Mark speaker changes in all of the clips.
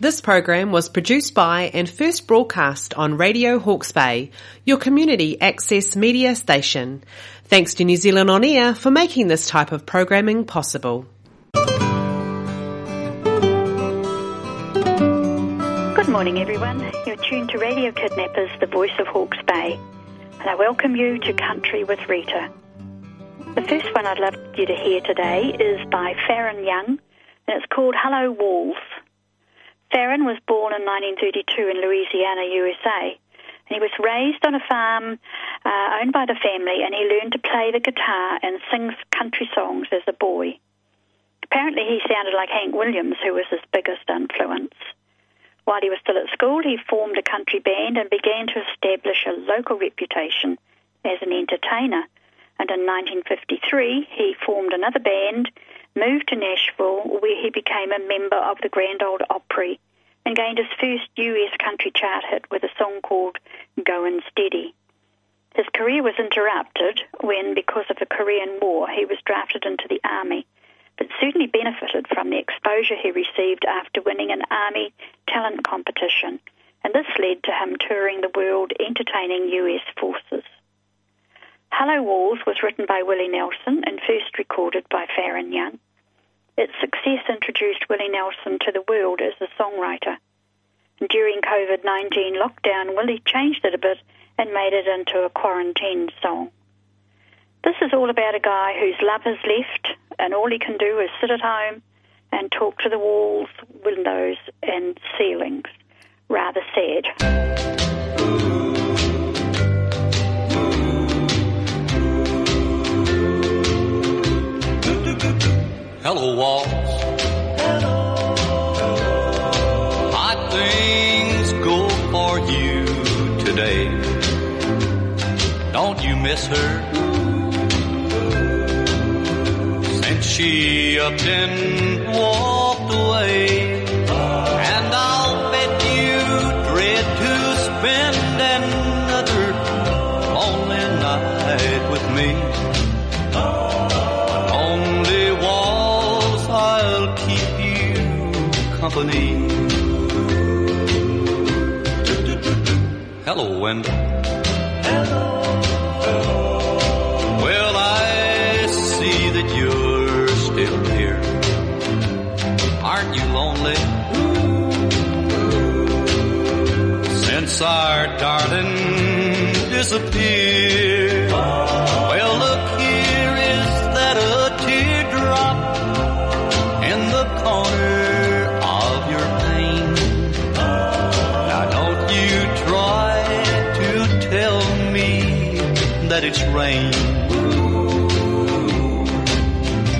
Speaker 1: This program was produced by and first broadcast on Radio Hawke's Bay, your community access media station. Thanks to New Zealand On Air for making this type of programming possible.
Speaker 2: Good morning, everyone. You're tuned to Radio Kidnappers, the voice of Hawke's Bay, and I welcome you to Country with Rita. The first one I'd love you to hear today is by Faron Young, and it's called Hello Walls. Faron was born in 1932 in Louisiana, USA. And he was raised on a farm uh, owned by the family, and he learned to play the guitar and sing country songs as a boy. Apparently, he sounded like Hank Williams, who was his biggest influence. While he was still at school, he formed a country band and began to establish a local reputation as an entertainer. And in 1953, he formed another band moved to Nashville, where he became a member of the Grand Ole Opry and gained his first US country chart hit with a song called Goin' Steady. His career was interrupted when, because of the Korean War, he was drafted into the Army, but certainly benefited from the exposure he received after winning an Army talent competition, and this led to him touring the world entertaining US forces. Hello Walls was written by Willie Nelson and first recorded by Faron Young. Its success introduced Willie Nelson to the world as a songwriter. During COVID 19 lockdown, Willie changed it a bit and made it into a quarantine song. This is all about a guy whose love has left, and all he can do is sit at home and talk to the walls, windows, and ceilings. Rather sad.
Speaker 3: Hello, walls. Hello. Hot things go for you today. Don't you miss her? Since she up and walked company. Hello, window. Well, I see that you're still here. Aren't you lonely? Since our darling disappeared. It's rain.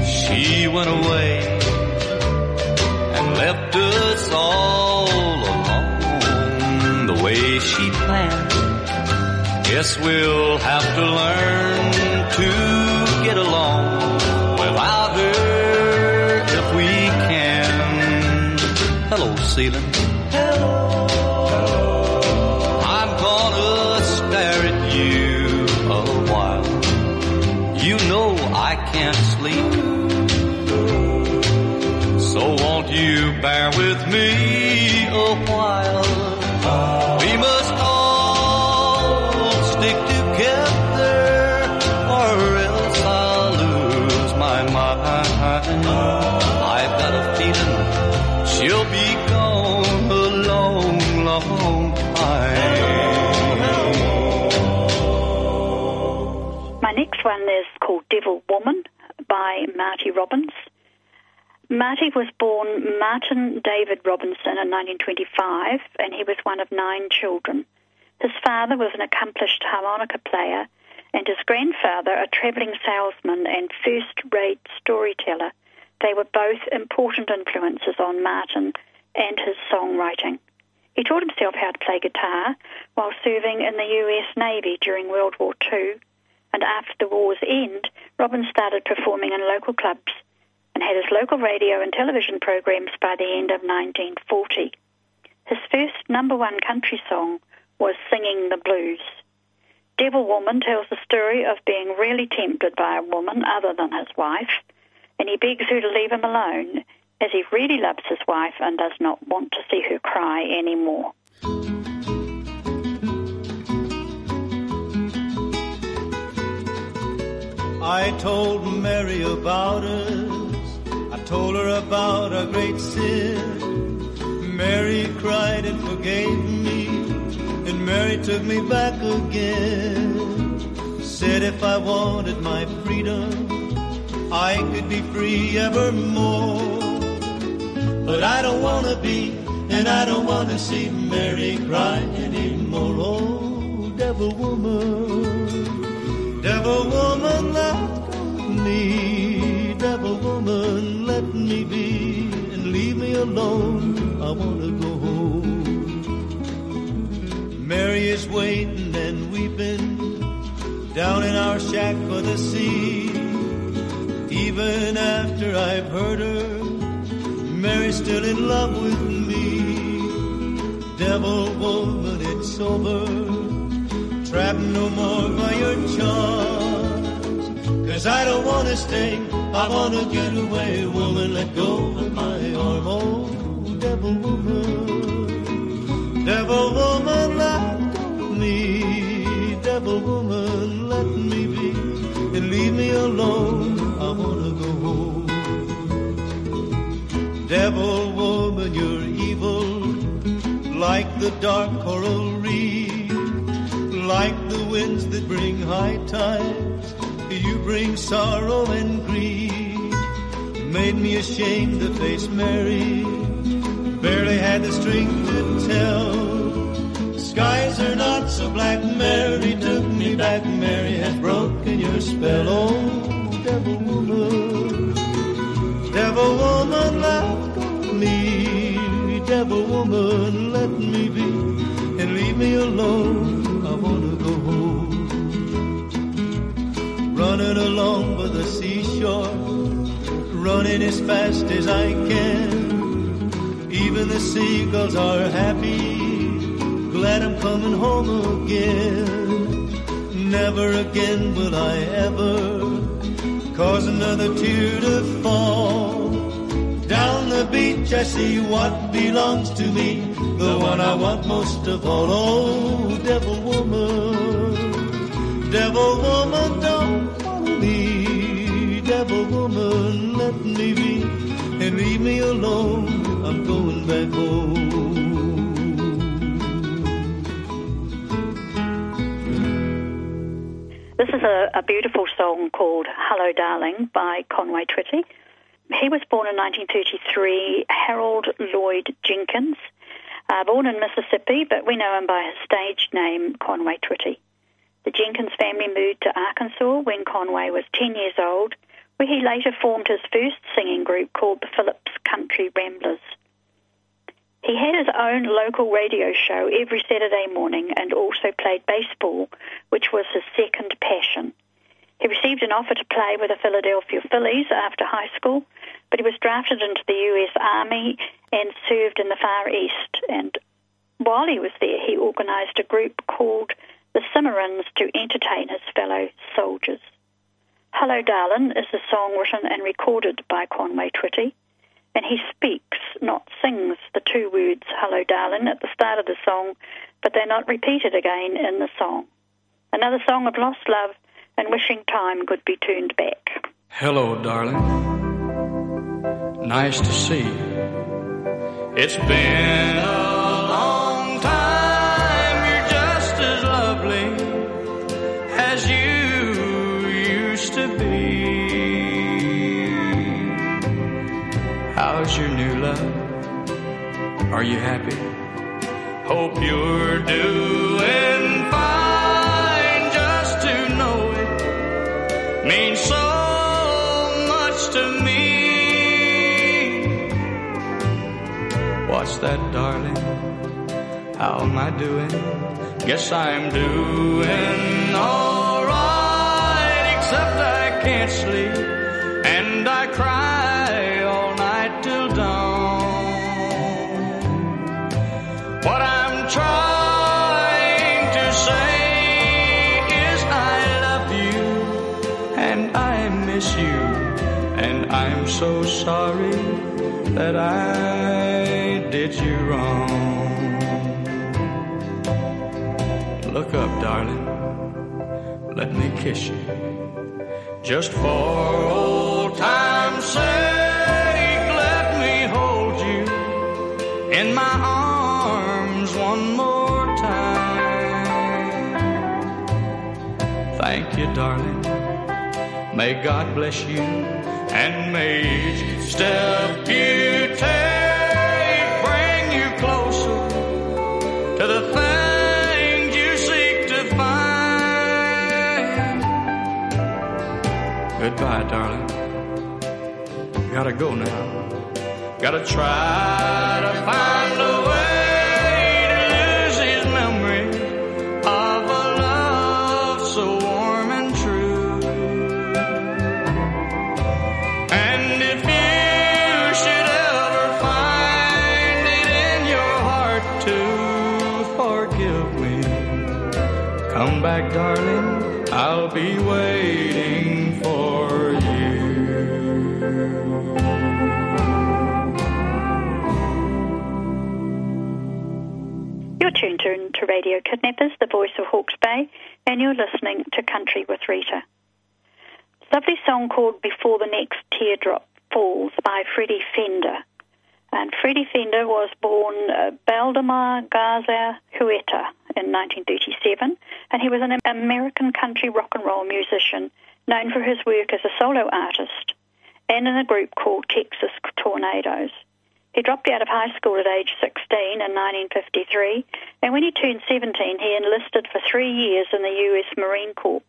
Speaker 3: She went away and left us all alone the way she planned. Guess we'll have to learn to get along without her if we can. Hello, ceiling. I'm bear with me a while? We must all stick together or else I'll lose my mind. I've got a feeling she'll be gone a long, long time.
Speaker 2: My next one is called Devil Woman by Marty Robbins. Marty was born Martin David Robinson in 1925, and he was one of nine children. His father was an accomplished harmonica player, and his grandfather a traveling salesman and first rate storyteller. They were both important influences on Martin and his songwriting. He taught himself how to play guitar while serving in the US Navy during World War II, and after the war's end, Robin started performing in local clubs and had his local radio and television programs by the end of 1940. His first number one country song was Singing the Blues. Devil Woman tells the story of being really tempted by a woman other than his wife, and he begs her to leave him alone as he really loves his wife and does not want to see her cry anymore.
Speaker 4: I told Mary about us. About our great sin. Mary cried and forgave me, and Mary took me back again. Said if I wanted my freedom, I could be free evermore. But I don't wanna be, and I don't wanna see Mary cry anymore. Oh, devil woman, devil woman, let me, devil woman, let me be, and leave me alone. I wanna go home. Mary is waiting and weeping down in our shack by the sea. Even after I've heard her, Mary's still in love with me. Devil woman, it's over. Trapped no more by your charms. Cause I don't wanna stay, I wanna get away. Woman, let go of my arm. Oh, devil woman, devil woman, let me. Devil woman, let me be and leave me alone. I wanna go home. Devil woman, you're evil, like the dark coral reef, like the winds that bring high tides. You bring sorrow and grief. Made me ashamed to face Mary. Barely had the strength to tell. Skies are not so black. Mary took me back. Mary has broken your spell. Oh, devil woman. Devil woman, let go me. Devil woman, let me be and leave me alone. I wanna Running along by the seashore, running as fast as I can. Even the seagulls are happy, glad I'm coming home again. Never again will I ever cause another tear to fall. Down the beach I see what belongs to me, the one I want most of all. Oh, devil woman, devil woman, don't. Devil woman, let me be and leave me alone. I'm going back home.
Speaker 2: This is a, a beautiful song called Hello Darling by Conway Twitty. He was born in 1933, Harold Lloyd Jenkins, uh, born in Mississippi, but we know him by his stage name, Conway Twitty. The Jenkins family moved to Arkansas when Conway was 10 years old, where he later formed his first singing group called the Phillips Country Ramblers. He had his own local radio show every Saturday morning and also played baseball, which was his second passion. He received an offer to play with the Philadelphia Phillies after high school, but he was drafted into the U.S. Army and served in the Far East. And while he was there, he organized a group called the Cimarrons to entertain his fellow soldiers. Hello, Darlin' is a song written and recorded by Conway Twitty, and he speaks, not sings, the two words Hello, Darlin' at the start of the song, but they're not repeated again in the song. Another song of lost love and wishing time could be turned back.
Speaker 5: Hello, darling. Nice to see you. It's been a How's your new love? Are you happy? Hope you're doing fine. Just to know it means so much to me. What's that, darling? How am I doing? Guess I'm doing I can't sleep and I cry all night till dawn. What I'm trying to say is I love you and I miss you, and I'm so sorry that I did you wrong. Look up, darling. Let me kiss you. Just for old time's sake, let me hold you in my arms one more time. Thank you, darling. May God bless you and may each step you take Goodbye, darling. Gotta go now. Gotta try to find a way to lose his memory of a love so warm and true. And if you should ever find it in your heart to forgive me, come back, darling. I'll be waiting
Speaker 2: Radio Kidnappers, the voice of Hawke's Bay, and you're listening to Country with Rita. Lovely song called Before the Next Teardrop Falls by Freddie Fender. And Freddie Fender was born uh, Baldemar Garza Huerta in 1937, and he was an American country rock and roll musician known for his work as a solo artist and in a group called Texas Tornados. He dropped out of high school at age 16 in 1953, and when he turned 17, he enlisted for three years in the U.S. Marine Corps.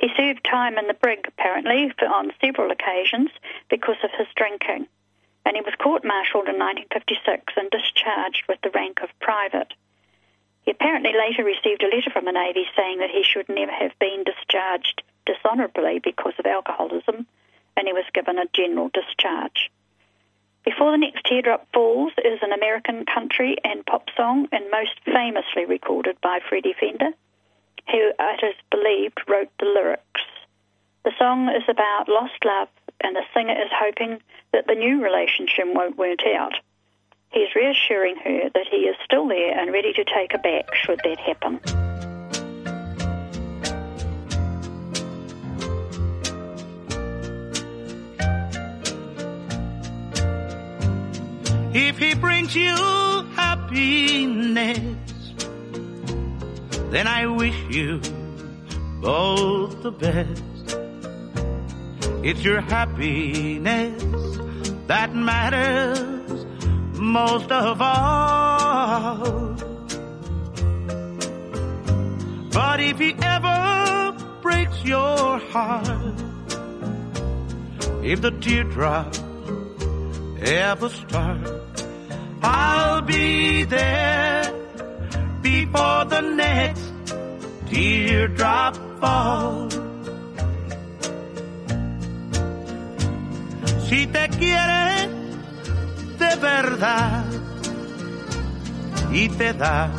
Speaker 2: He served time in the brig, apparently, on several occasions because of his drinking, and he was court-martialed in 1956 and discharged with the rank of private. He apparently later received a letter from the Navy saying that he should never have been discharged dishonorably because of alcoholism, and he was given a general discharge. Before the Next Teardrop Falls is an American country and pop song, and most famously recorded by Freddie Fender, who it is believed wrote the lyrics. The song is about lost love, and the singer is hoping that the new relationship won't work out. He's reassuring her that he is still there and ready to take her back should that happen.
Speaker 6: If he brings you happiness, then I wish you both the best. It's your happiness that matters most of all. But if he ever breaks your heart, if the teardrop ever start, I'll be there before the next teardrop falls. Si te quiere de verdad y te da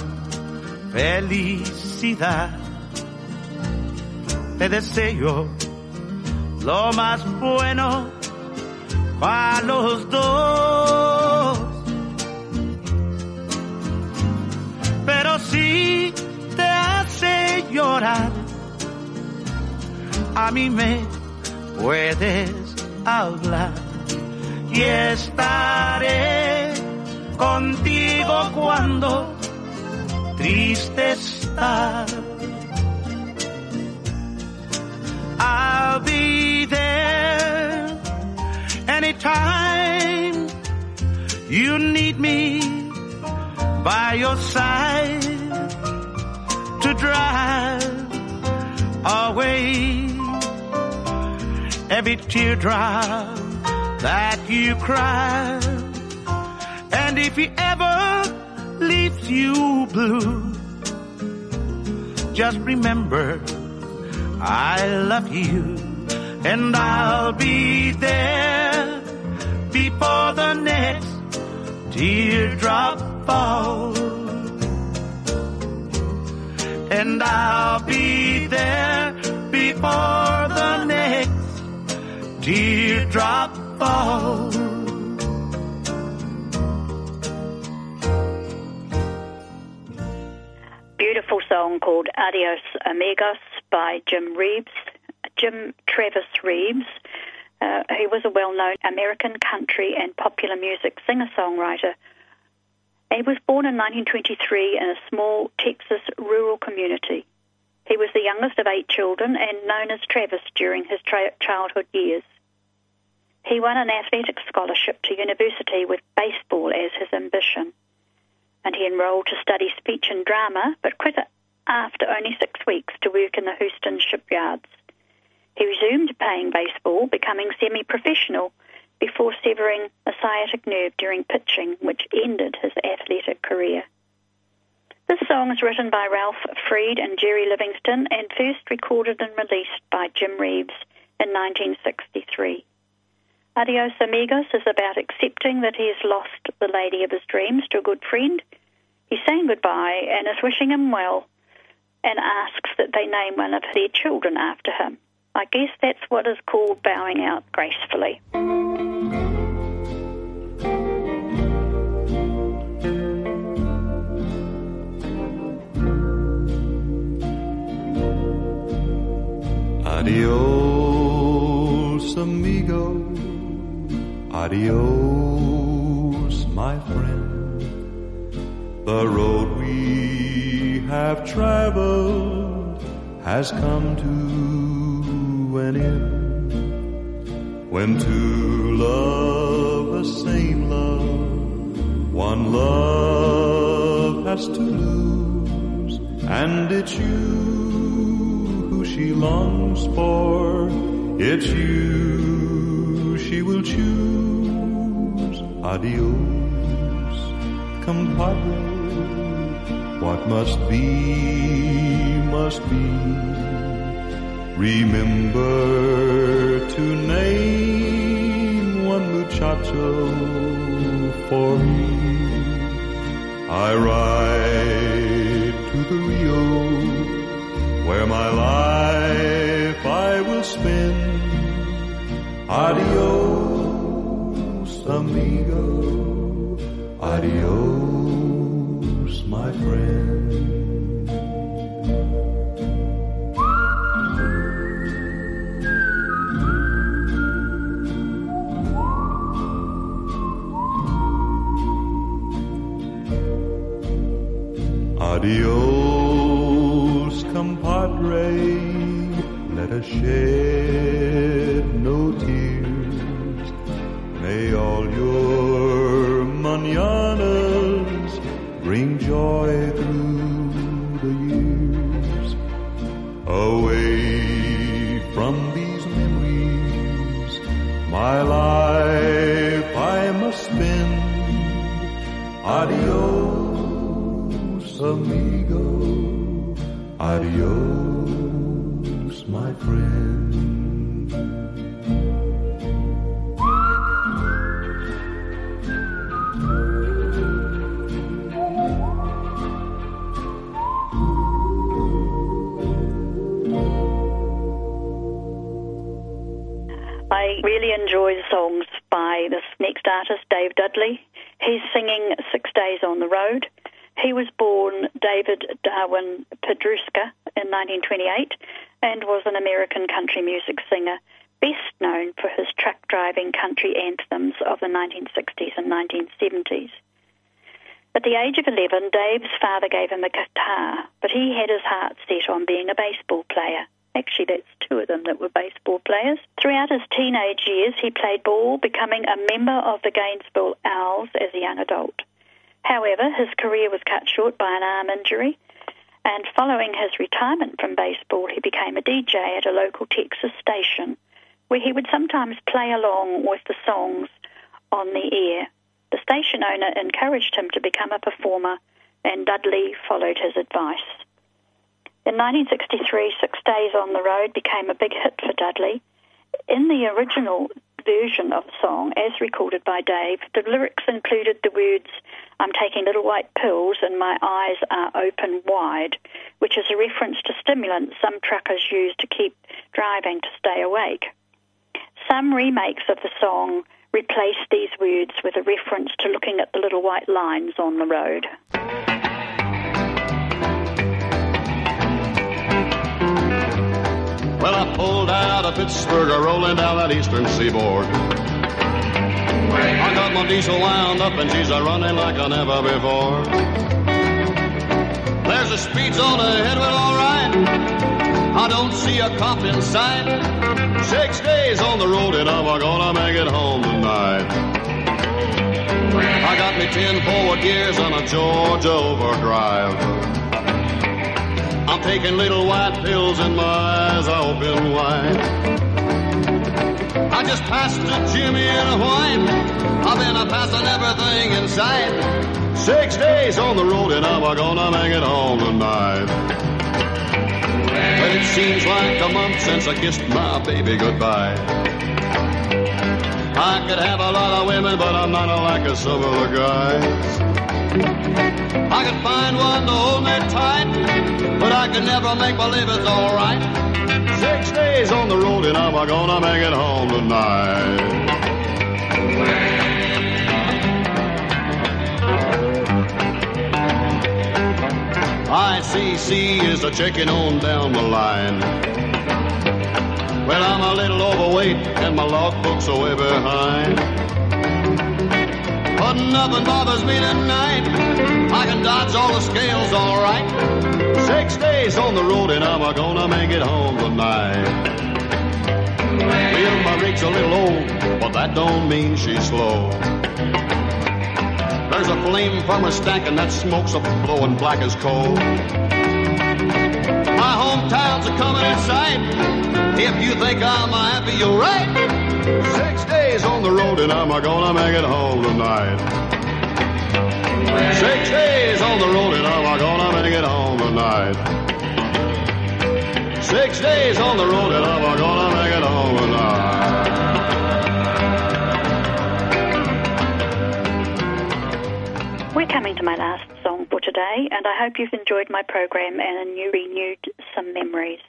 Speaker 6: felicidad, te deseo lo más bueno a los dos. Llorar, a mí me puedes hablar y estaré contigo cuando triste estás. I'll be there anytime you need me by your side to drive away every teardrop that you cry. And if he ever leaves you blue, just remember I love you and I'll be there before the next teardrop falls and I'll be there before the next teardrop falls.
Speaker 2: Beautiful song called Adios Amigos by Jim Reeves. Jim Travis Reeves. Uh, he was a well known American country and popular music singer songwriter he was born in 1923 in a small Texas rural community. He was the youngest of eight children and known as Travis during his tra- childhood years. He won an athletic scholarship to university with baseball as his ambition and he enrolled to study speech and drama, but quit after only six weeks to work in the Houston shipyards. He resumed playing baseball, becoming semi professional, before severing a sciatic nerve during pitching, which ended his athletic career. This song is written by Ralph Freed and Jerry Livingston and first recorded and released by Jim Reeves in 1963. Adios Amigos is about accepting that he has lost the lady of his dreams to a good friend. He's saying goodbye and is wishing him well and asks that they name one of their children after him. I guess that's what is called bowing out gracefully.
Speaker 7: Amigo. Adios, my friend. The road we have traveled has come to an end. When two love the same love, one love has to lose, and it's you who she longs for. It's you she will choose. Adios, compadre. What must be, must be. Remember to name one muchacho for me. I ride to the Rio where my life I will spend. Adios, amigo. Adios, my friend. Adios, compadre. Us shed no tears. May all your mananas bring joy through the years. Away from these memories, my life I must spend. Adios, amigo. Adios, my friend.
Speaker 2: I really enjoy the songs by this next artist, Dave Dudley. He's singing Six Days on the Road. He was born David Darwin Pedruska in 1928 and was an American country music singer, best known for his truck driving country anthems of the 1960s and 1970s. At the age of 11, Dave's father gave him a guitar, but he had his heart set on being a baseball player. Actually, that's two of them that were baseball players. Throughout his teenage years, he played ball, becoming a member of the Gainesville Owls as a young adult. However, his career was cut short by an arm injury, and following his retirement from baseball, he became a DJ at a local Texas station, where he would sometimes play along with the songs on the air. The station owner encouraged him to become a performer, and Dudley followed his advice. In 1963, Six Days on the Road became a big hit for Dudley. In the original version of the song, as recorded by Dave, the lyrics included the words, I'm taking little white pills and my eyes are open wide, which is a reference to stimulants some truckers use to keep driving to stay awake. Some remakes of the song replace these words with a reference to looking at the little white lines on the road.
Speaker 8: Well, I pulled out of Pittsburgh, rolling down that eastern seaboard. I got my diesel wound up and she's a running like I never before. There's a speed zone ahead, well, alright. I don't see a cop in sight. Six days on the road and I'm gonna make it home tonight. I got me ten forward gears on a Georgia overdrive. I'm taking little white pills and my eyes are open wide. I just passed a Jimmy and a white. I've been a passing everything in sight. Six days on the road and I'm gonna make it home tonight. But it seems like a month since I kissed my baby goodbye. I could have a lot of women, but I'm not like a some other guys. I could find one to hold me tight, but I could never make believe it's alright. Six days on the road and I'm gonna make it home tonight. ICC is a checking on down the line. Well, I'm a little overweight and my logbook's way behind. But nothing bothers me tonight. I can dodge all the scales all right. Six days on the road and I'm gonna make it home tonight. Well, my rig's a little old, but that don't mean she's slow. There's a flame from her stack and that smoke's a blowing black as coal. My hometown's a coming in sight. If you think I'm happy, you're right. Six days on the road and I'm gonna make it home tonight. Six days on the road and I'm gonna make it home tonight. Six days on the road and I'm gonna make it home tonight.
Speaker 2: We're coming to my last song for today, and I hope you've enjoyed my program and you renewed some memories.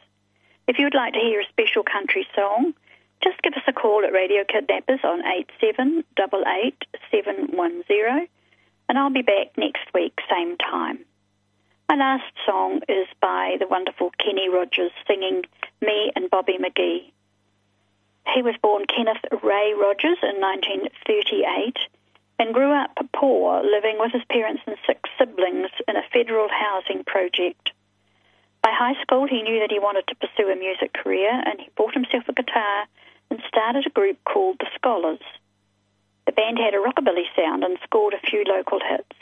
Speaker 2: If you would like to hear a special country song, just give us a call at Radio Kidnappers on 8788710, and I'll be back next week, same time. My last song is by the wonderful Kenny Rogers singing Me and Bobby McGee. He was born Kenneth Ray Rogers in 1938 and grew up poor, living with his parents and six siblings in a federal housing project. By high school, he knew that he wanted to pursue a music career, and he bought himself a guitar and started a group called the Scholars. The band had a rockabilly sound and scored a few local hits.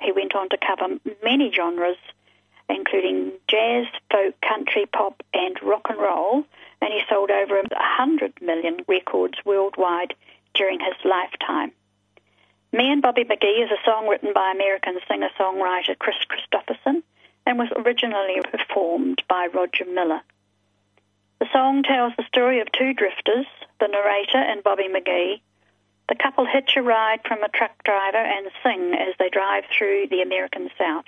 Speaker 2: He went on to cover many genres, including jazz, folk, country, pop, and rock and roll, and he sold over 100 million records worldwide during his lifetime. Me and Bobby McGee is a song written by American singer-songwriter Kris Kristofferson and was originally performed by Roger Miller. The song tells the story of two drifters, the narrator and Bobby McGee. The couple hitch a ride from a truck driver and sing as they drive through the American South.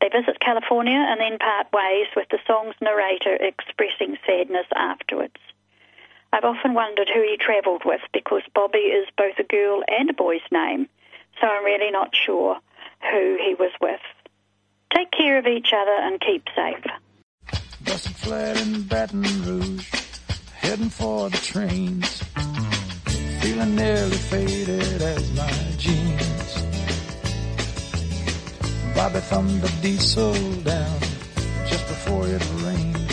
Speaker 2: They visit California and then part ways with the song's narrator expressing sadness afterwards. I've often wondered who he travelled with because Bobby is both a girl and a boy's name, so I'm really not sure who he was with. Take care of each other and keep safe.
Speaker 9: Busted flat in Baton Rouge, heading for the trains. Feeling nearly faded as my jeans. Bobby thumbed the diesel down just before it rained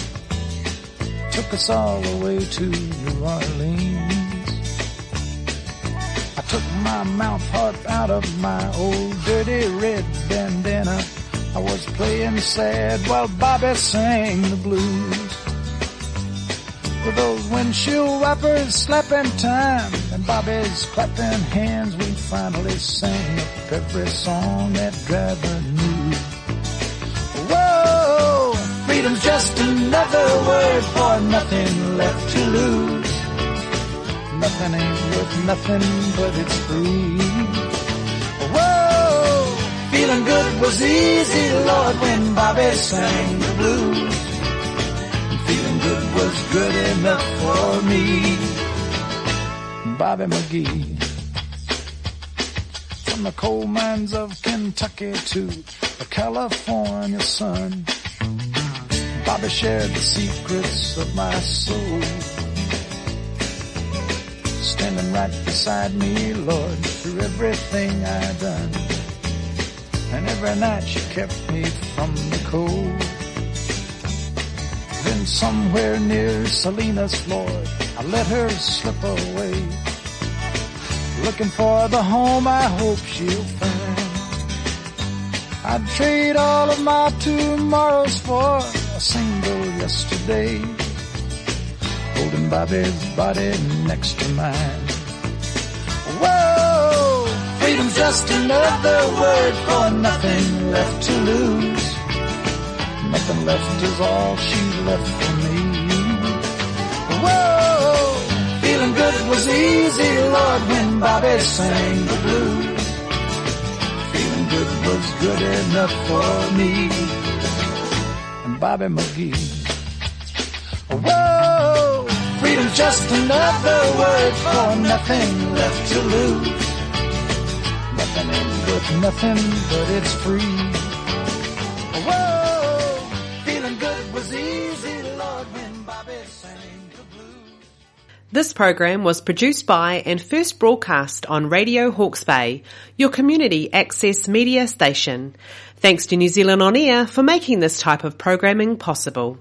Speaker 9: took us all the way to New Orleans. I took my mouth harp out of my old dirty red bandana. I was playing sad while Bobby sang the blues. With those windshield wipers slapping time and Bobby's clapping hands, we finally sang up every song that driver knew. Whoa! Freedom's just another word for nothing left to lose. Nothing ain't worth nothing, but it's free. Feeling good was easy, Lord, when Bobby sang the blues. Feeling good was good enough for me. Bobby McGee. From the coal mines of Kentucky to the California sun. Bobby shared the secrets of my soul. Standing right beside me, Lord, through everything I've done. And every night she kept me from the cold. Then somewhere near Salinas floor, I let her slip away. Looking for the home I hope she'll find. I'd trade all of my tomorrows for a single yesterday. Holding Bobby's body next to mine. Just another word for nothing left to lose. Nothing left is all she left for me. Whoa, feeling good was easy, Lord, when Bobby sang the blues Feeling good was good enough for me. And Bobby McGee. Whoa, freedom's just another word for nothing left to lose. Worth nothing, but it's free. Whoa, feeling good was easy, Lord, when Bobby sang the blues.
Speaker 1: This program was produced by and first broadcast on Radio Hawke's Bay, your community access media station. Thanks to New Zealand On Air for making this type of programming possible.